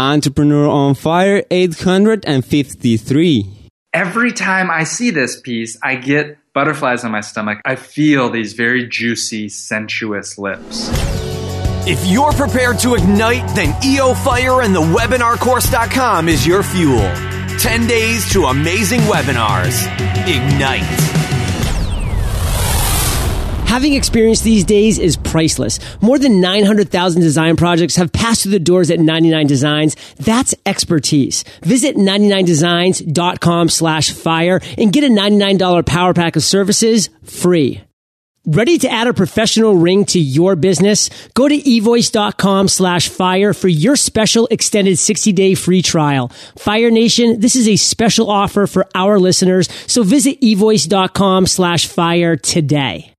Entrepreneur on Fire 853. Every time I see this piece, I get butterflies on my stomach. I feel these very juicy, sensuous lips. If you're prepared to ignite, then EO Fire and the webinarcourse.com is your fuel. 10 days to amazing webinars. Ignite. Having experience these days is priceless. More than 900,000 design projects have passed through the doors at 99 Designs. That's expertise. Visit 99designs.com slash fire and get a $99 power pack of services free. Ready to add a professional ring to your business? Go to evoice.com slash fire for your special extended 60 day free trial. Fire Nation, this is a special offer for our listeners. So visit evoice.com slash fire today.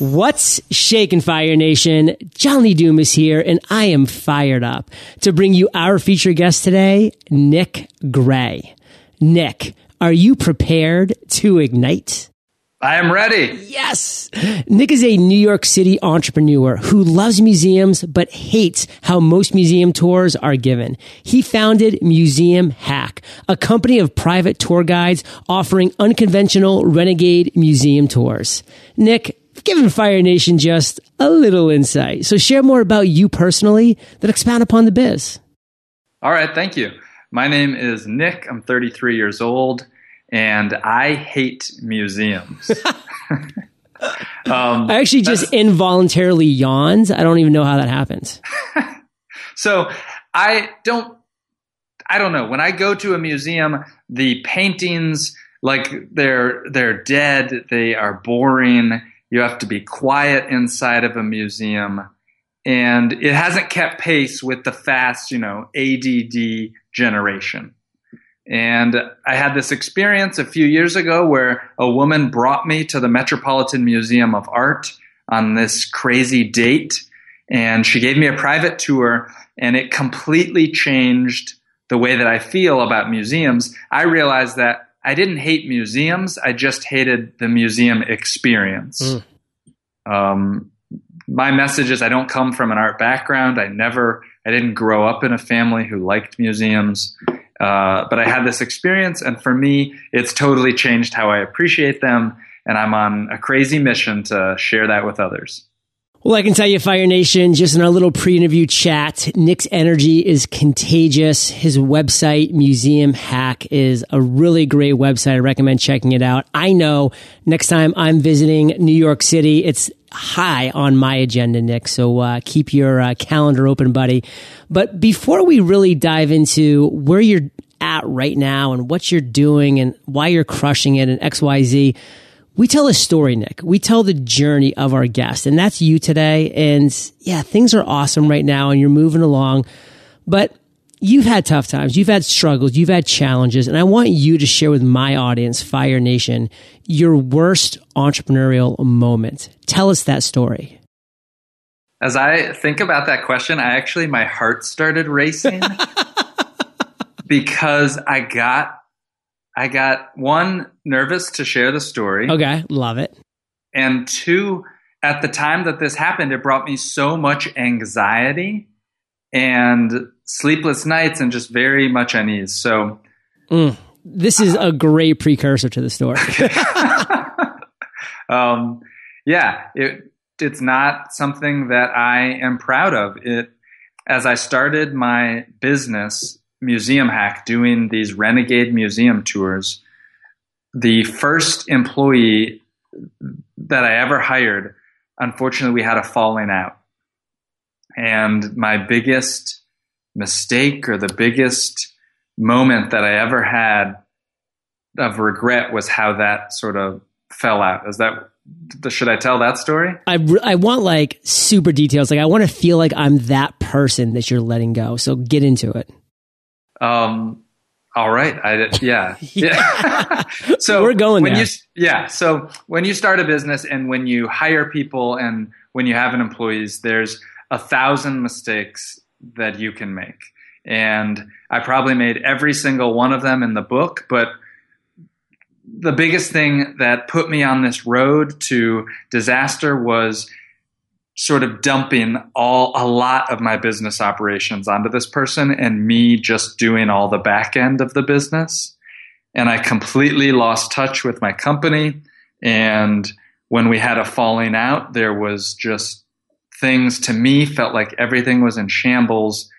What's shaking Fire Nation? John Lee Dumas is here and I am fired up to bring you our feature guest today, Nick Gray. Nick, are you prepared to ignite? I am ready. Yes. Nick is a New York City entrepreneur who loves museums but hates how most museum tours are given. He founded Museum Hack, a company of private tour guides offering unconventional renegade museum tours. Nick, given Fire Nation just a little insight. So share more about you personally that expound upon the biz. All right, thank you. My name is Nick. I'm 33 years old, and I hate museums. um, I actually just involuntarily yawned. I don't even know how that happens. so I don't. I don't know. When I go to a museum, the paintings like they're they're dead. They are boring you have to be quiet inside of a museum. And it hasn't kept pace with the fast, you know, ADD generation. And I had this experience a few years ago where a woman brought me to the Metropolitan Museum of Art on this crazy date. And she gave me a private tour, and it completely changed the way that I feel about museums. I realized that I didn't hate museums. I just hated the museum experience. Mm. Um, my message is I don't come from an art background. I never, I didn't grow up in a family who liked museums. Uh, but I had this experience, and for me, it's totally changed how I appreciate them. And I'm on a crazy mission to share that with others. Well, I can tell you, Fire Nation, just in our little pre-interview chat, Nick's energy is contagious. His website, Museum Hack, is a really great website. I recommend checking it out. I know next time I'm visiting New York City, it's high on my agenda, Nick. So uh, keep your uh, calendar open, buddy. But before we really dive into where you're at right now and what you're doing and why you're crushing it and X, Y, Z we tell a story, Nick. We tell the journey of our guest, and that's you today. And yeah, things are awesome right now, and you're moving along. But you've had tough times, you've had struggles, you've had challenges, and I want you to share with my audience, Fire Nation, your worst entrepreneurial moment. Tell us that story. As I think about that question, I actually, my heart started racing because I got I got one nervous to share the story. Okay, love it. And two, at the time that this happened, it brought me so much anxiety and sleepless nights and just very much unease. So, mm, this is a great precursor to the story. um, yeah, it, it's not something that I am proud of. It as I started my business museum hack doing these renegade museum tours, the first employee that I ever hired, unfortunately, we had a falling out. And my biggest mistake or the biggest moment that I ever had of regret was how that sort of fell out. Is that should I tell that story? I, I want like super details. Like I want to feel like I'm that person that you're letting go. So get into it. Um, all right. I, yeah. yeah. so we're going when there. you, yeah. So when you start a business and when you hire people and when you have an employees, there's a thousand mistakes that you can make. And I probably made every single one of them in the book, but the biggest thing that put me on this road to disaster was sort of dumping all a lot of my business operations onto this person and me just doing all the back end of the business. And I completely lost touch with my company. And when we had a falling out, there was just things to me felt like everything was in shambles.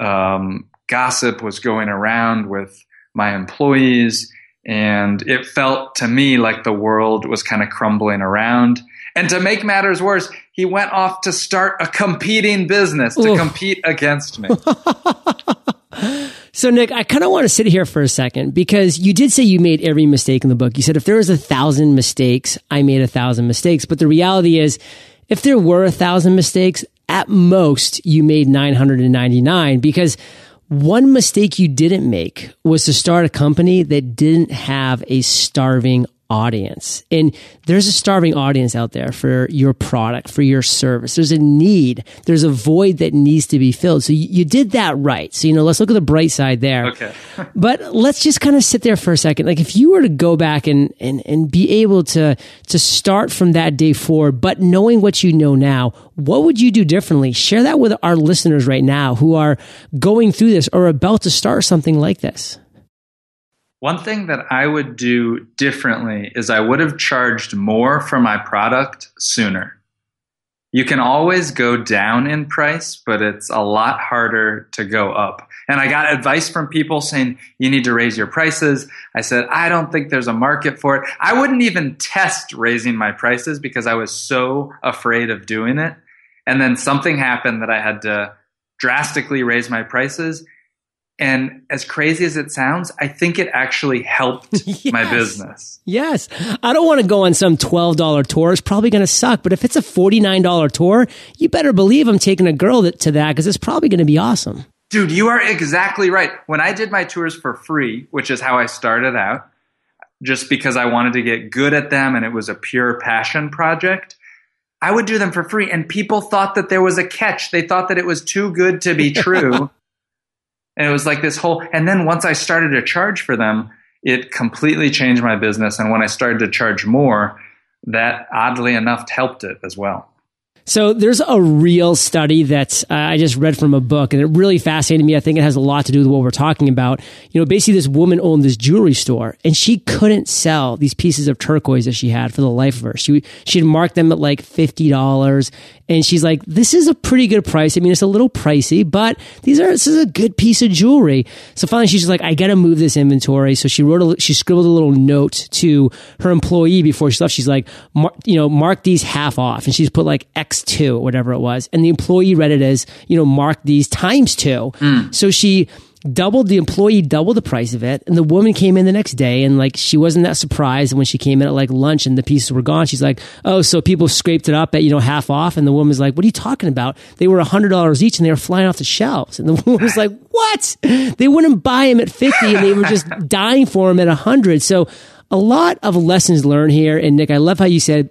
Um, gossip was going around with my employees. And it felt to me like the world was kind of crumbling around. And to make matters worse, he went off to start a competing business to Oof. compete against me. so, Nick, I kind of want to sit here for a second because you did say you made every mistake in the book. You said if there was a thousand mistakes, I made a thousand mistakes. But the reality is, if there were a thousand mistakes, at most you made 999 because one mistake you didn't make was to start a company that didn't have a starving audience. And there's a starving audience out there for your product, for your service. There's a need. There's a void that needs to be filled. So you, you did that right. So, you know, let's look at the bright side there. Okay. but let's just kind of sit there for a second. Like if you were to go back and, and, and be able to, to start from that day forward, but knowing what you know now, what would you do differently? Share that with our listeners right now who are going through this or about to start something like this. One thing that I would do differently is I would have charged more for my product sooner. You can always go down in price, but it's a lot harder to go up. And I got advice from people saying, you need to raise your prices. I said, I don't think there's a market for it. I wouldn't even test raising my prices because I was so afraid of doing it. And then something happened that I had to drastically raise my prices. And as crazy as it sounds, I think it actually helped yes. my business. Yes. I don't want to go on some $12 tour. It's probably going to suck. But if it's a $49 tour, you better believe I'm taking a girl to that because it's probably going to be awesome. Dude, you are exactly right. When I did my tours for free, which is how I started out, just because I wanted to get good at them and it was a pure passion project, I would do them for free. And people thought that there was a catch. They thought that it was too good to be true. And it was like this whole, and then once I started to charge for them, it completely changed my business. And when I started to charge more, that oddly enough helped it as well. So there's a real study that uh, I just read from a book and it really fascinated me. I think it has a lot to do with what we're talking about. You know, basically this woman owned this jewelry store and she couldn't sell these pieces of turquoise that she had for the life of her. She, she'd marked them at like $50 and she's like, this is a pretty good price. I mean, it's a little pricey, but these are, this is a good piece of jewelry. So finally she's like, I got to move this inventory. So she wrote a, she scribbled a little note to her employee before she left. She's like, you know, mark these half off. And she's put like X two, whatever it was. And the employee read it as, you know, mark these times two. Mm. So she, doubled the employee doubled the price of it. And the woman came in the next day and like she wasn't that surprised when she came in at like lunch and the pieces were gone. She's like oh so people scraped it up at you know half off? And the woman's like what are you talking about? They were a hundred dollars each and they were flying off the shelves. And the woman was like what? They wouldn't buy them at 50 and they were just dying for them at a hundred. So a lot of lessons learned here. And nick i love how you said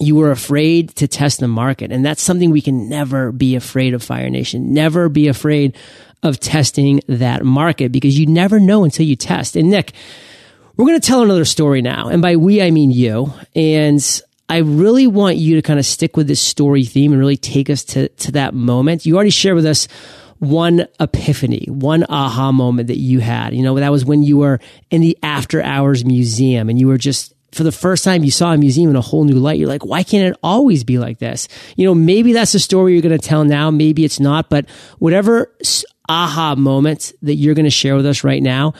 you were afraid to test the market. And that's something we can never be afraid of, Fire Nation. Never be afraid of testing that market because you never know until you test. And Nick, we're going to tell another story now. And by we, I mean you. And I really want you to kind of stick with this story theme and really take us to, to that moment. You already shared with us one epiphany, one aha moment that you had. You know, that was when you were in the after hours museum and you were just for the first time you saw a museum in a whole new light. You're like, why can't it always be like this? You know, maybe that's the story you're going to tell now. Maybe it's not, but whatever aha moments that you're going to share with us right now,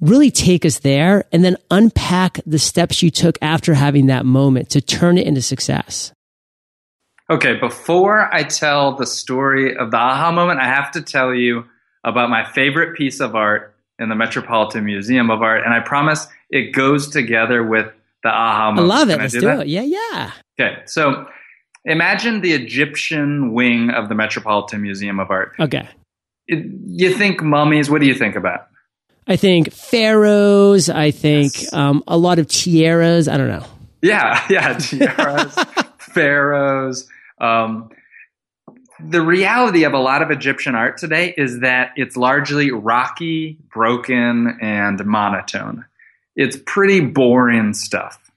really take us there and then unpack the steps you took after having that moment to turn it into success. Okay, before I tell the story of the aha moment, I have to tell you about my favorite piece of art in the Metropolitan Museum of Art. And I promise it goes together with the aha moment. I love it. Can Let's do, do it. Yeah, yeah. Okay, so imagine the Egyptian wing of the Metropolitan Museum of Art. Okay you think mummies. What do you think about? I think pharaohs. I think yes. um, a lot of tiaras. I don't know. Yeah, yeah, tiaras, pharaohs. Um, the reality of a lot of Egyptian art today is that it's largely rocky, broken, and monotone. It's pretty boring stuff.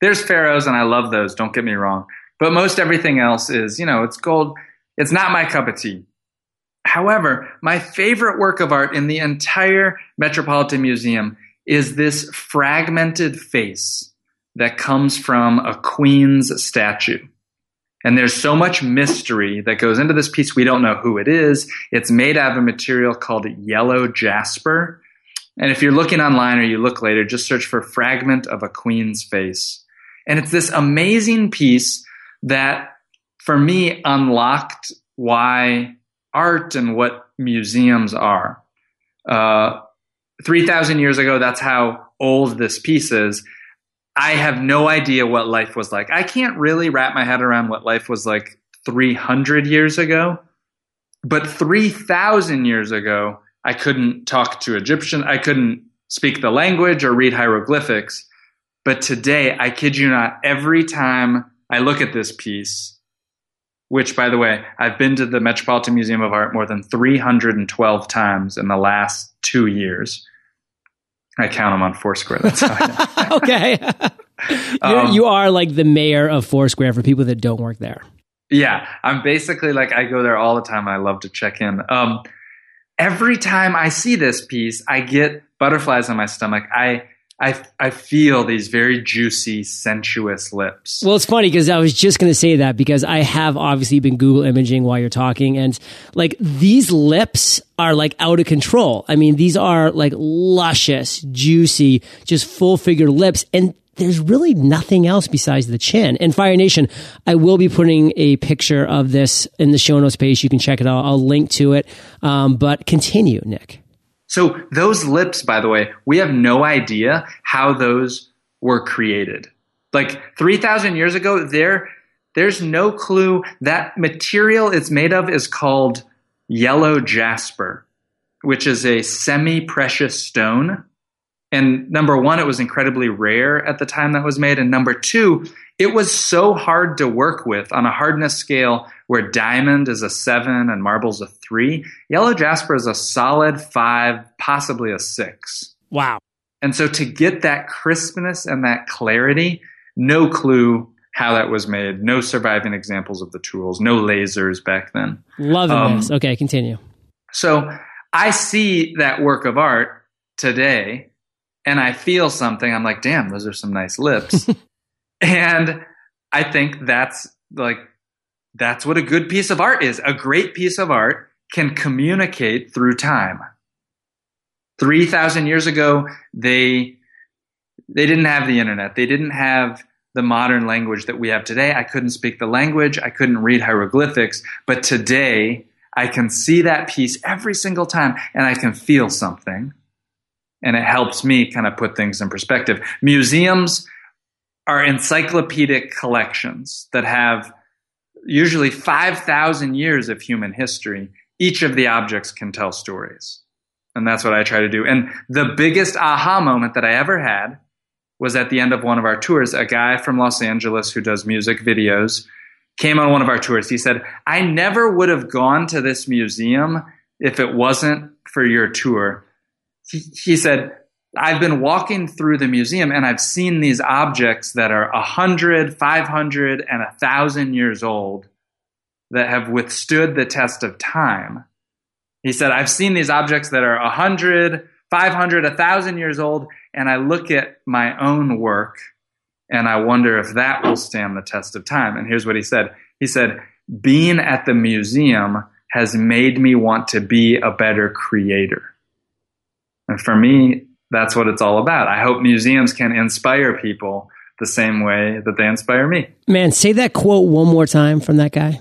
There's pharaohs, and I love those. Don't get me wrong. But most everything else is, you know, it's gold. It's not my cup of tea. However, my favorite work of art in the entire Metropolitan Museum is this fragmented face that comes from a queen's statue. And there's so much mystery that goes into this piece. We don't know who it is. It's made out of a material called yellow jasper. And if you're looking online or you look later, just search for fragment of a queen's face. And it's this amazing piece that for me unlocked why art and what museums are. Uh, 3,000 years ago, that's how old this piece is. I have no idea what life was like. I can't really wrap my head around what life was like 300 years ago. But 3,000 years ago, I couldn't talk to Egyptian. I couldn't speak the language or read hieroglyphics. But today, I kid you not, every time I look at this piece, which by the way, I've been to the Metropolitan Museum of Art more than 312 times in the last two years. I count them on Foursquare. That's how okay. um, you are like the mayor of Foursquare for people that don't work there. Yeah, I'm basically like I go there all the time. I love to check in. Um, every time I see this piece, I get butterflies on my stomach. I I, I feel these very juicy, sensuous lips. Well, it's funny because I was just going to say that because I have obviously been Google imaging while you're talking, and like these lips are like out of control. I mean, these are like luscious, juicy, just full figure lips, and there's really nothing else besides the chin. And Fire Nation, I will be putting a picture of this in the show notes page. You can check it out. I'll link to it. Um, but continue, Nick. So those lips, by the way, we have no idea how those were created. Like 3,000 years ago, there, there's no clue. That material it's made of is called yellow jasper, which is a semi-precious stone. And number one, it was incredibly rare at the time that was made. And number two, it was so hard to work with on a hardness scale where diamond is a seven and marble's a three. Yellow jasper is a solid five, possibly a six. Wow. And so to get that crispness and that clarity, no clue how that was made. No surviving examples of the tools. No lasers back then. Loving um, this. Okay, continue. So I see that work of art today and I feel something. I'm like, damn, those are some nice lips. and I think that's like, that's what a good piece of art is. A great piece of art can communicate through time. 3,000 years ago, they, they didn't have the internet. They didn't have the modern language that we have today. I couldn't speak the language. I couldn't read hieroglyphics. But today, I can see that piece every single time and I can feel something and it helps me kind of put things in perspective. Museums are encyclopedic collections that have usually 5,000 years of human history. Each of the objects can tell stories. And that's what I try to do. And the biggest aha moment that I ever had was at the end of one of our tours. A guy from Los Angeles who does music videos came on one of our tours. He said, I never would have gone to this museum if it wasn't for your tour he, said, I've been walking through the museum and I've seen these objects that are 100, 500, and 1,000 years old that have withstood the test of time. He said, I've seen these objects that are 100, 500, 1,000 years old, and I look at my own work and I wonder if that will stand the test of time. And here's what he said He said, Being at the museum has made me want to be a better creator. And for me, that's what it's all about. I hope museums can inspire people the same way that they inspire me. Man, say that quote one more time from that guy.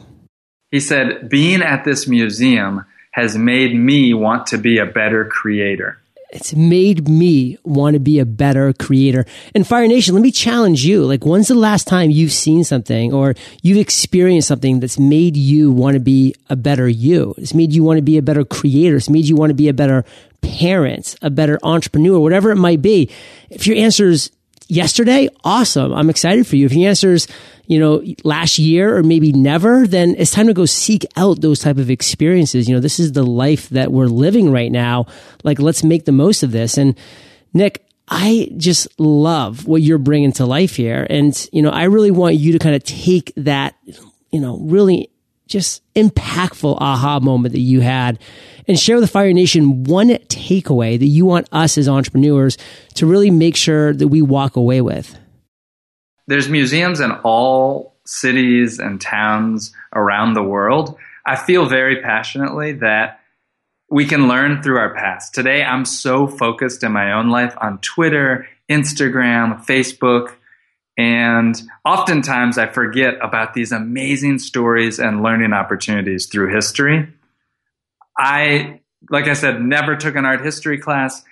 He said, Being at this museum has made me want to be a better creator. It's made me want to be a better creator. And Fire Nation, let me challenge you. Like, when's the last time you've seen something or you've experienced something that's made you want to be a better you? It's made you want to be a better creator. It's made you want to be a better parent, a better entrepreneur, whatever it might be. If your answer is yesterday, awesome. I'm excited for you. If your answer is, you know, last year or maybe never, then it's time to go seek out those type of experiences. You know, this is the life that we're living right now. Like, let's make the most of this. And Nick, I just love what you're bringing to life here. And, you know, I really want you to kind of take that, you know, really just impactful aha moment that you had and share with the Fire Nation one takeaway that you want us as entrepreneurs to really make sure that we walk away with. There's museums in all cities and towns around the world. I feel very passionately that we can learn through our past. Today, I'm so focused in my own life on Twitter, Instagram, Facebook, and oftentimes I forget about these amazing stories and learning opportunities through history. I, like I said, never took an art history class,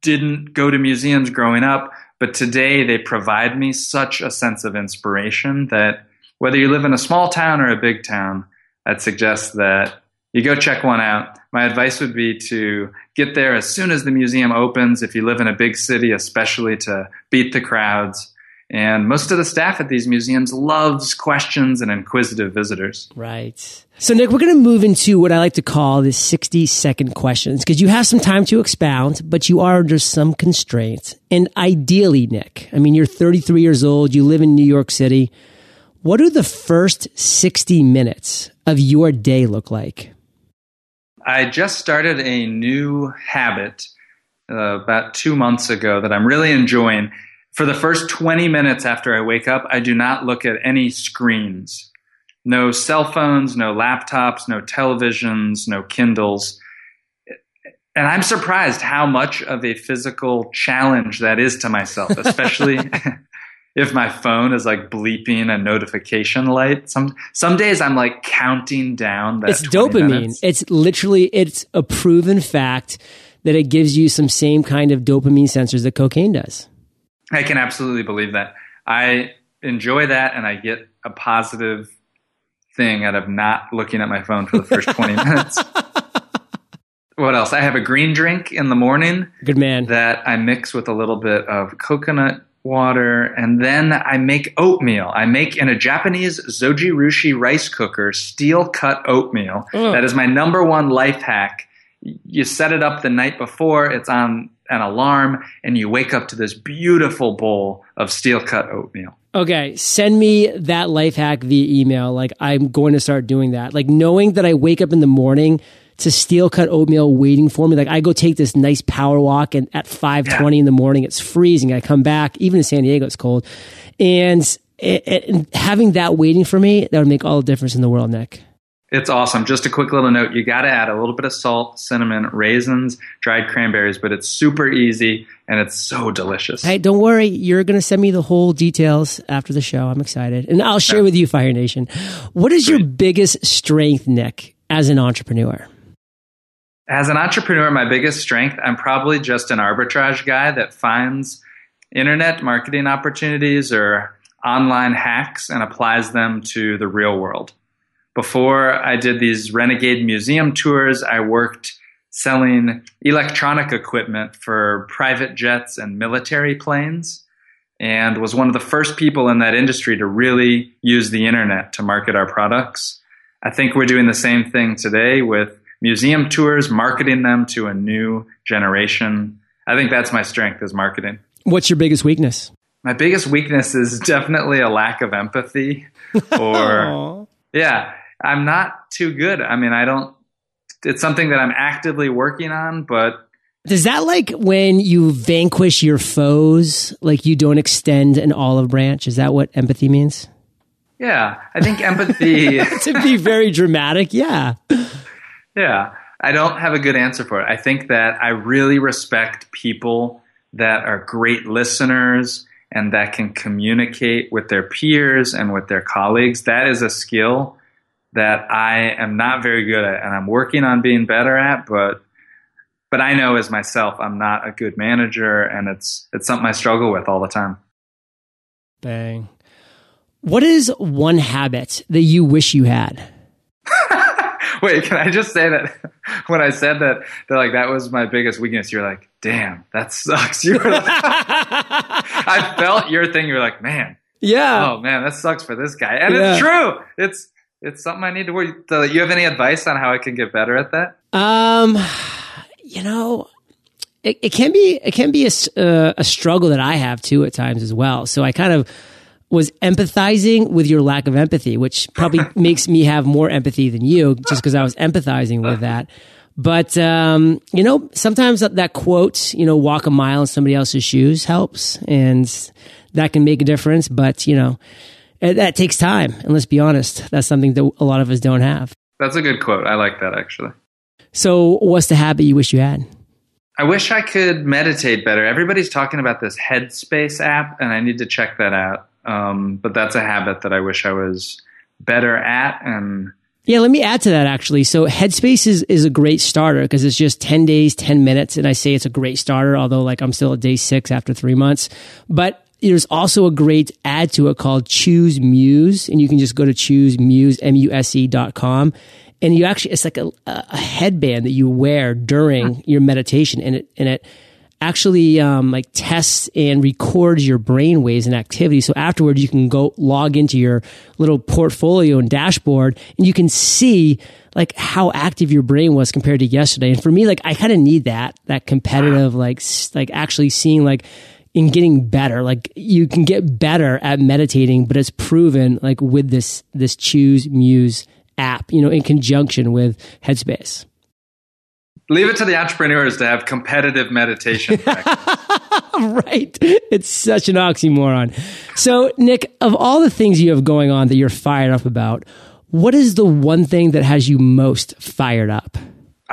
didn't go to museums growing up, but today they provide me such a sense of inspiration that whether you live in a small town or a big town, I'd suggest that you go check one out. My advice would be to get there as soon as the museum opens, if you live in a big city, especially to beat the crowds. And most of the staff at these museums loves questions and inquisitive visitors. Right. So, Nick, we're going to move into what I like to call the 60 second questions because you have some time to expound, but you are under some constraints. And ideally, Nick, I mean, you're 33 years old, you live in New York City. What do the first 60 minutes of your day look like? I just started a new habit uh, about two months ago that I'm really enjoying. For the first 20 minutes after I wake up, I do not look at any screens. No cell phones, no laptops, no televisions, no Kindles. And I'm surprised how much of a physical challenge that is to myself, especially if my phone is like bleeping a notification light. Some some days I'm like counting down. That it's dopamine. Minutes. It's literally it's a proven fact that it gives you some same kind of dopamine sensors that cocaine does. I can absolutely believe that. I enjoy that, and I get a positive thing out of not looking at my phone for the first 20 minutes. What else? I have a green drink in the morning. Good man. That I mix with a little bit of coconut water, and then I make oatmeal. I make in a Japanese zojirushi rice cooker steel cut oatmeal. Mm. That is my number one life hack. You set it up the night before, it's on an alarm, and you wake up to this beautiful bowl of steel cut oatmeal. Okay, send me that life hack via email. Like, I'm going to start doing that. Like, knowing that I wake up in the morning to steel cut oatmeal waiting for me. Like I go take this nice power walk and at 520 yeah. in the morning, it's freezing. I come back, even in San Diego, it's cold. And, it, it, having that waiting for me, that would make all the difference in the world, Nick. It's awesome. Just a quick little note. You got to add a little bit of salt, cinnamon, raisins, dried cranberries, but it's super easy and it's so delicious. Hey, don't worry. You're going to send me the whole details after the show. I'm excited. And I'll share yeah. with you, Fire Nation. What is Great. your biggest strength, Nick, as an entrepreneur? As an entrepreneur, my biggest strength, I'm probably just an arbitrage guy that finds internet marketing opportunities or online hacks and applies them to the real world. Before I did these renegade museum tours, I worked selling electronic equipment for private jets and military planes and was one of the first people in that industry to really use the internet to market our products. I think we're doing the same thing today with museum tours, marketing them to a new generation. I think that's my strength is marketing. What's your biggest weakness? My biggest weakness is definitely a lack of empathy or yeah, I'm not too good. I mean, I don't it's something that I'm actively working on, but does that like when you vanquish your foes, like you don't extend an olive branch? Is that what empathy means? Yeah, I think empathy. to be very dramatic, yeah. Yeah, I don't have a good answer for it. I think that I really respect people that are great listeners and that can communicate with their peers and with their colleagues. That is a skill that I am not very good at and I'm working on being better at, but but I know as myself I'm not a good manager and it's it's something I struggle with all the time. Bang. What is one habit that you wish you had? Wait, can I just say that when I said that, that like that was my biggest weakness, you're like, damn, that sucks. You were like, I felt your thing. You're like, man, yeah, oh man, that sucks for this guy, and yeah. it's true. It's it's something I need to work. Do You have any advice on how I can get better at that? Um, you know, it, it can be it can be a, uh, a struggle that I have too at times as well. So I kind of was empathizing with your lack of empathy, which probably makes me have more empathy than you, just because I was empathizing with that. But um, you know, sometimes that quote, you know, walk a mile in somebody else's shoes helps, and that can make a difference. But you know, that takes time, and let's be honest, that's something that a lot of us don't have. That's a good quote. I like that actually. So, what's the habit you wish you had? I wish I could meditate better. Everybody's talking about this Headspace app, and I need to check that out. Um, but that's a habit that I wish I was better at. And yeah, let me add to that actually. So Headspace is, is a great starter because it's just 10 days, 10 minutes. And I say it's a great starter, although like I'm still at day six after three months. But there's also a great add to it called Choose Muse. And you can just go to choose muse, M-U-S-E dot com and you actually it's like a, a headband that you wear during your meditation and it and it actually um, like tests and records your brain waves and activity so afterwards you can go log into your little portfolio and dashboard and you can see like how active your brain was compared to yesterday and for me like i kind of need that that competitive like like actually seeing like in getting better like you can get better at meditating but it's proven like with this this choose muse app, you know, in conjunction with Headspace. Leave it to the entrepreneurs to have competitive meditation. right. It's such an oxymoron. So, Nick, of all the things you have going on that you're fired up about, what is the one thing that has you most fired up?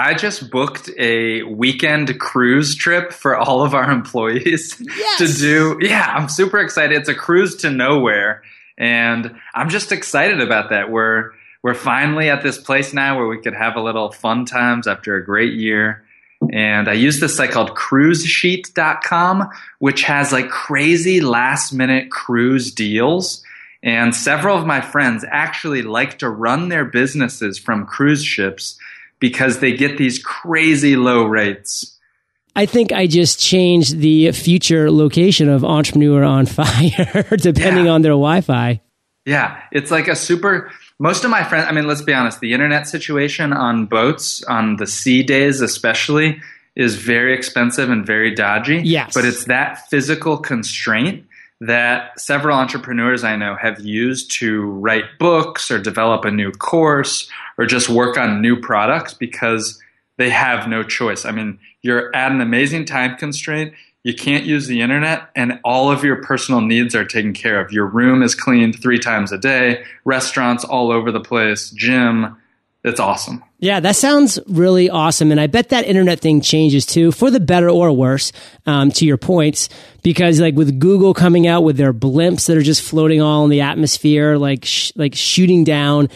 I just booked a weekend cruise trip for all of our employees yes. to do. Yeah, I'm super excited. It's a cruise to nowhere. And I'm just excited about that. We're we're finally at this place now where we could have a little fun times after a great year. And I use this site called cruisesheet.com, which has like crazy last minute cruise deals. And several of my friends actually like to run their businesses from cruise ships because they get these crazy low rates. I think I just changed the future location of Entrepreneur on Fire depending yeah. on their Wi Fi. Yeah, it's like a super most of my friends, I mean, let's be honest, the internet situation on boats, on the sea days especially, is very expensive and very dodgy. Yes. But it's that physical constraint that several entrepreneurs I know have used to write books or develop a new course or just work on new products because they have no choice. I mean, you're at an amazing time constraint you can't use the internet and all of your personal needs are taken care of. Your room is cleaned three times a day, restaurants all over the place, gym. It's awesome. Yeah, that sounds really awesome. And I bet that internet thing changes too, for the better or worse, um, to your points. Because like with Google coming out with their blimps that are just floating all in the atmosphere, like, sh- like shooting down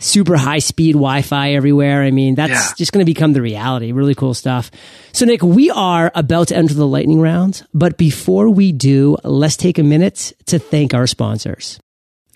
super high speed Wi-Fi everywhere. I mean, that's yeah. just going to become the reality. Really cool stuff. So Nick, we are about to enter the lightning round, but before we do, let's take a minute to thank our sponsors.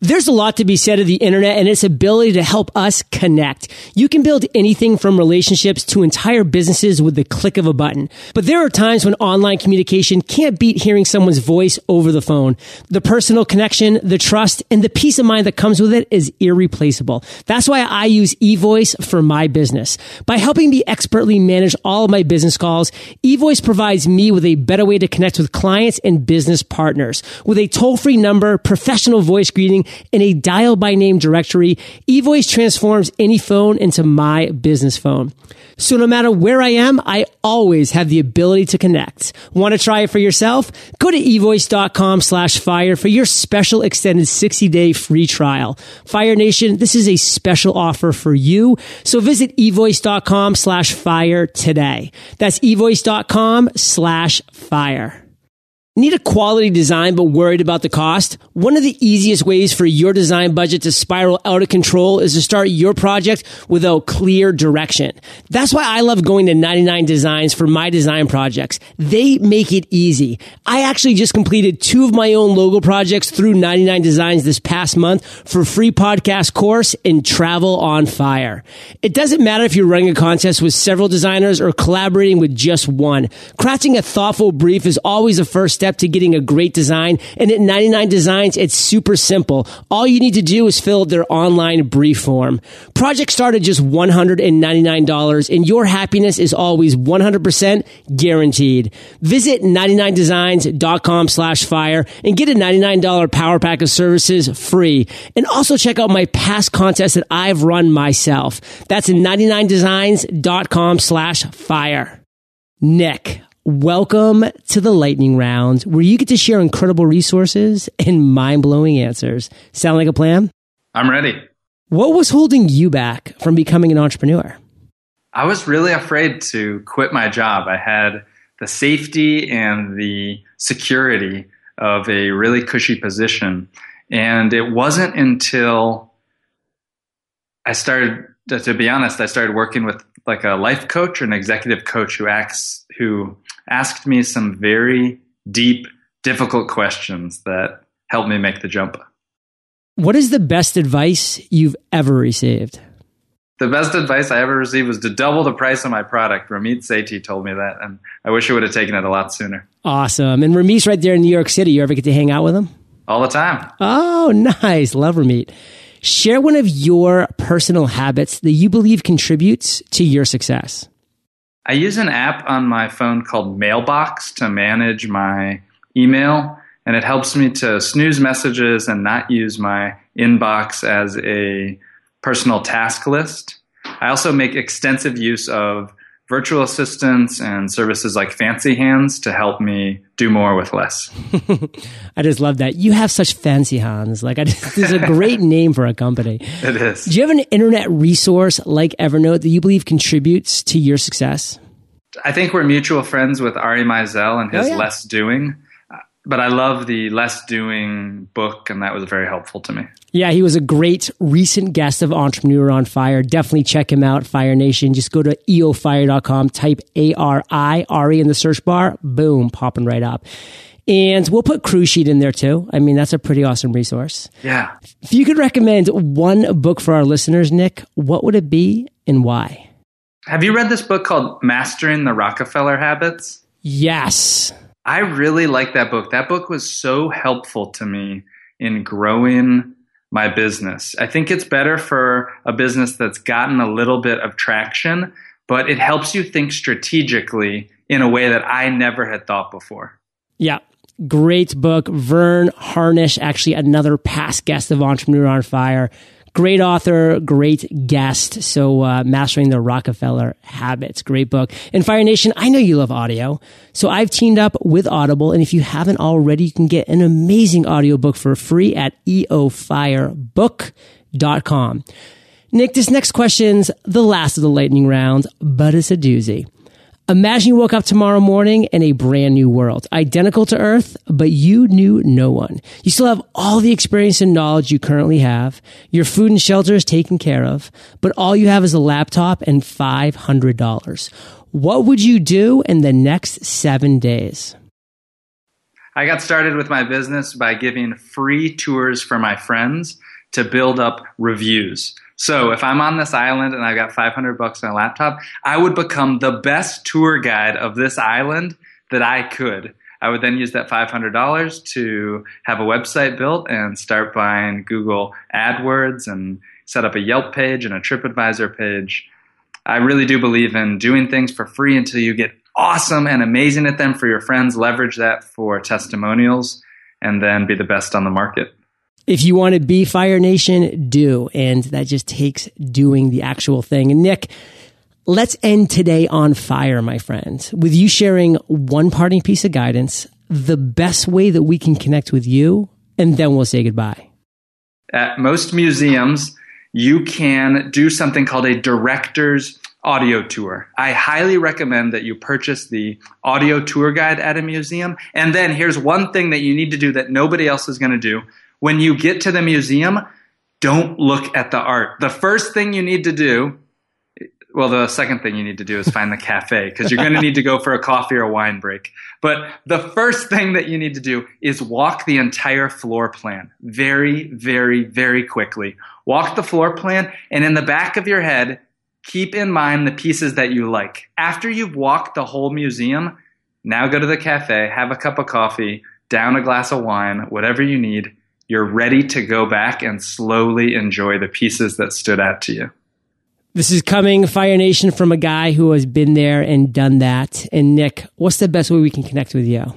There's a lot to be said of the internet and its ability to help us connect. You can build anything from relationships to entire businesses with the click of a button. But there are times when online communication can't beat hearing someone's voice over the phone. The personal connection, the trust, and the peace of mind that comes with it is irreplaceable. That's why I use eVoice for my business. By helping me expertly manage all of my business calls, eVoice provides me with a better way to connect with clients and business partners. With a toll-free number, professional voice greeting, in a dial by name directory, eVoice transforms any phone into my business phone. So no matter where I am, I always have the ability to connect. Want to try it for yourself? Go to evoice.com slash fire for your special extended 60 day free trial. Fire Nation, this is a special offer for you. So visit evoice.com slash fire today. That's evoice.com slash fire. Need a quality design but worried about the cost? One of the easiest ways for your design budget to spiral out of control is to start your project without clear direction. That's why I love going to 99 Designs for my design projects. They make it easy. I actually just completed two of my own logo projects through 99 Designs this past month for free podcast course and travel on fire. It doesn't matter if you're running a contest with several designers or collaborating with just one. Crafting a thoughtful brief is always the first step to getting a great design. And at 99 Designs, it's super simple. All you need to do is fill their online brief form. Project start at just $199 and your happiness is always 100% guaranteed. Visit 99designs.com slash fire and get a $99 power pack of services free. And also check out my past contests that I've run myself. That's at 99designs.com slash fire. Nick, welcome to the lightning round where you get to share incredible resources and mind blowing answers. Sound like a plan? I'm ready. What was holding you back from becoming an entrepreneur? I was really afraid to quit my job. I had the safety and the security of a really cushy position. And it wasn't until I started, to be honest, I started working with like a life coach or an executive coach who acts, who asked me some very deep, difficult questions that helped me make the jump. What is the best advice you've ever received? The best advice I ever received was to double the price of my product. Ramit Sethi told me that, and I wish I would have taken it a lot sooner. Awesome. And Ramit's right there in New York City. You ever get to hang out with him? All the time. Oh, nice. Love Ramit. Share one of your personal habits that you believe contributes to your success. I use an app on my phone called Mailbox to manage my email, and it helps me to snooze messages and not use my inbox as a personal task list. I also make extensive use of virtual assistants and services like Fancy Hands to help me do more with less. I just love that. You have such fancy hands. Like, I just, this is a great name for a company. It is. Do you have an internet resource like Evernote that you believe contributes to your success? I think we're mutual friends with Ari Meisel and his Oh, yeah. Less Doing. But I love the Less Doing book, and that was very helpful to me. Yeah, he was a great recent guest of Entrepreneur on Fire. Definitely check him out, Fire Nation. Just go to eofire.com, type A R I R E in the search bar. Boom, popping right up. And we'll put Cruise Sheet in there too. I mean, that's a pretty awesome resource. Yeah. If you could recommend one book for our listeners, Nick, what would it be and why? Have you read this book called Mastering the Rockefeller Habits? Yes. I really like that book. That book was so helpful to me in growing my business. I think it's better for a business that's gotten a little bit of traction, but it helps you think strategically in a way that I never had thought before. Yeah. Great book. Verne Harnish, actually another past guest of Entrepreneur on Fire. Great author, great guest. So, uh, Mastering the Rockefeller Habits. Great book. And Fire Nation, I know you love audio. So I've teamed up with Audible. And if you haven't already, you can get an amazing audiobook for free at eofirebook.com. Nick, this next question's the last of the lightning round, but it's a doozy. Imagine you woke up tomorrow morning in a brand new world, identical to Earth, but you knew no one. You still have all the experience and knowledge you currently have. Your food and shelter is taken care of, but all you have is a laptop and $500. What would you do in the next seven days? I got started with my business by giving free tours for my friends to build up reviews. So if I'm on this island and I've got 500 bucks on a laptop, I would become the best tour guide of this island that I could. I would then use that $500 to have a website built and start buying Google AdWords and set up a Yelp page and a TripAdvisor page. I really do believe in doing things for free until you get awesome and amazing at them for your friends. Leverage that for testimonials and then be the best on the market. If you want to be Fire Nation, do. And that just takes doing the actual thing. And Nick, let's end today on fire, my friend, with you sharing one parting piece of guidance, the best way that we can connect with you, and then we'll say goodbye. At most museums, you can do something called a director's audio tour. I highly recommend that you purchase the audio tour guide at a museum. And then here's one thing that you need to do that nobody else is going to do. When you get to the museum, don't look at the art. The first thing you need to do, well, the second thing you need to do is find the cafe because you're going to need to go for a coffee or a wine break. But the first thing that you need to do is walk the entire floor plan very, very, very quickly. Walk the floor plan, and in the back of your head, keep in mind the pieces that you like. After you've walked the whole museum, Now go to the cafe, have a cup of coffee, down a glass of wine, whatever you need. You're ready to go back and slowly enjoy the pieces that stood out to you. This is coming, Fire Nation, from a guy who has been there and done that. And Nick, what's the best way we can connect with you?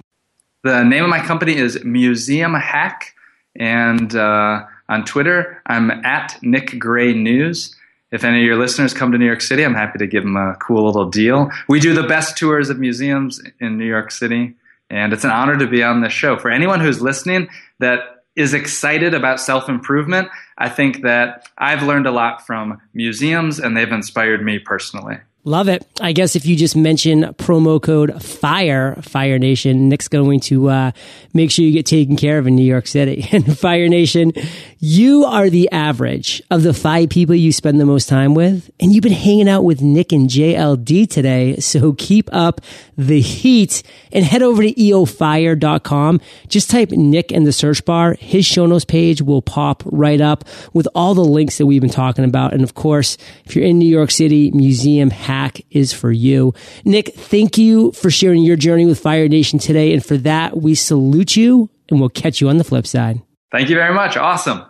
The name of my company is Museum Hack, and uh, on Twitter, I'm at Nick Gray News. If any of your listeners come to New York City, I'm happy to give them a cool little deal. We do the best tours of museums in New York City, and it's an honor to be on this show. For anyone who's listening that is excited about self improvement, I think that I've learned a lot from museums, and they've inspired me personally. Love it. I guess if you just mention promo code FIRE, Fire Nation, Nick's going to uh, make sure you get taken care of in New York City. And Fire Nation, you are the average of the five people you spend the most time with. And you've been hanging out with Nick and JLD today. So keep up the heat and head over to eofire.com. Just type Nick in the search bar. His show notes page will pop right up with all the links that we've been talking about. And of course, if you're in New York City, Museum hack is for you. Nick, thank you for sharing your journey with Fire Nation today. And for that, we salute you and we'll catch you on the flip side. Thank you very much. Awesome.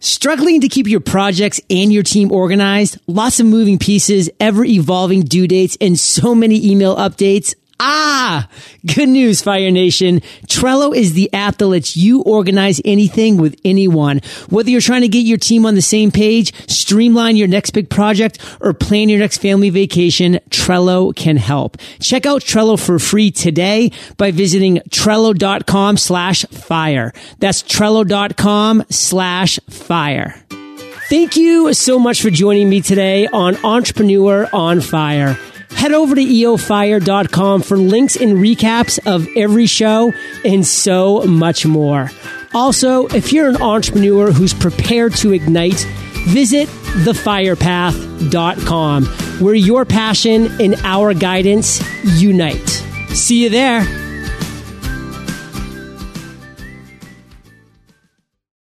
Struggling to keep your projects and your team organized? Lots of moving pieces, ever evolving due dates, and so many email updates. Ah, good news, Fire Nation. Trello is the app that lets you organize anything with anyone. Whether you're trying to get your team on the same page, streamline your next big project, or plan your next family vacation, Trello can help. Check out Trello for free today by visiting Trello.com slash fire. That's Trello.com slash fire. Thank you so much for joining me today on Entrepreneur on Fire. Head over to eofire.com for links and recaps of every show and so much more. Also, if you're an entrepreneur who's prepared to ignite, visit thefirepath.com where your passion and our guidance unite. See you there.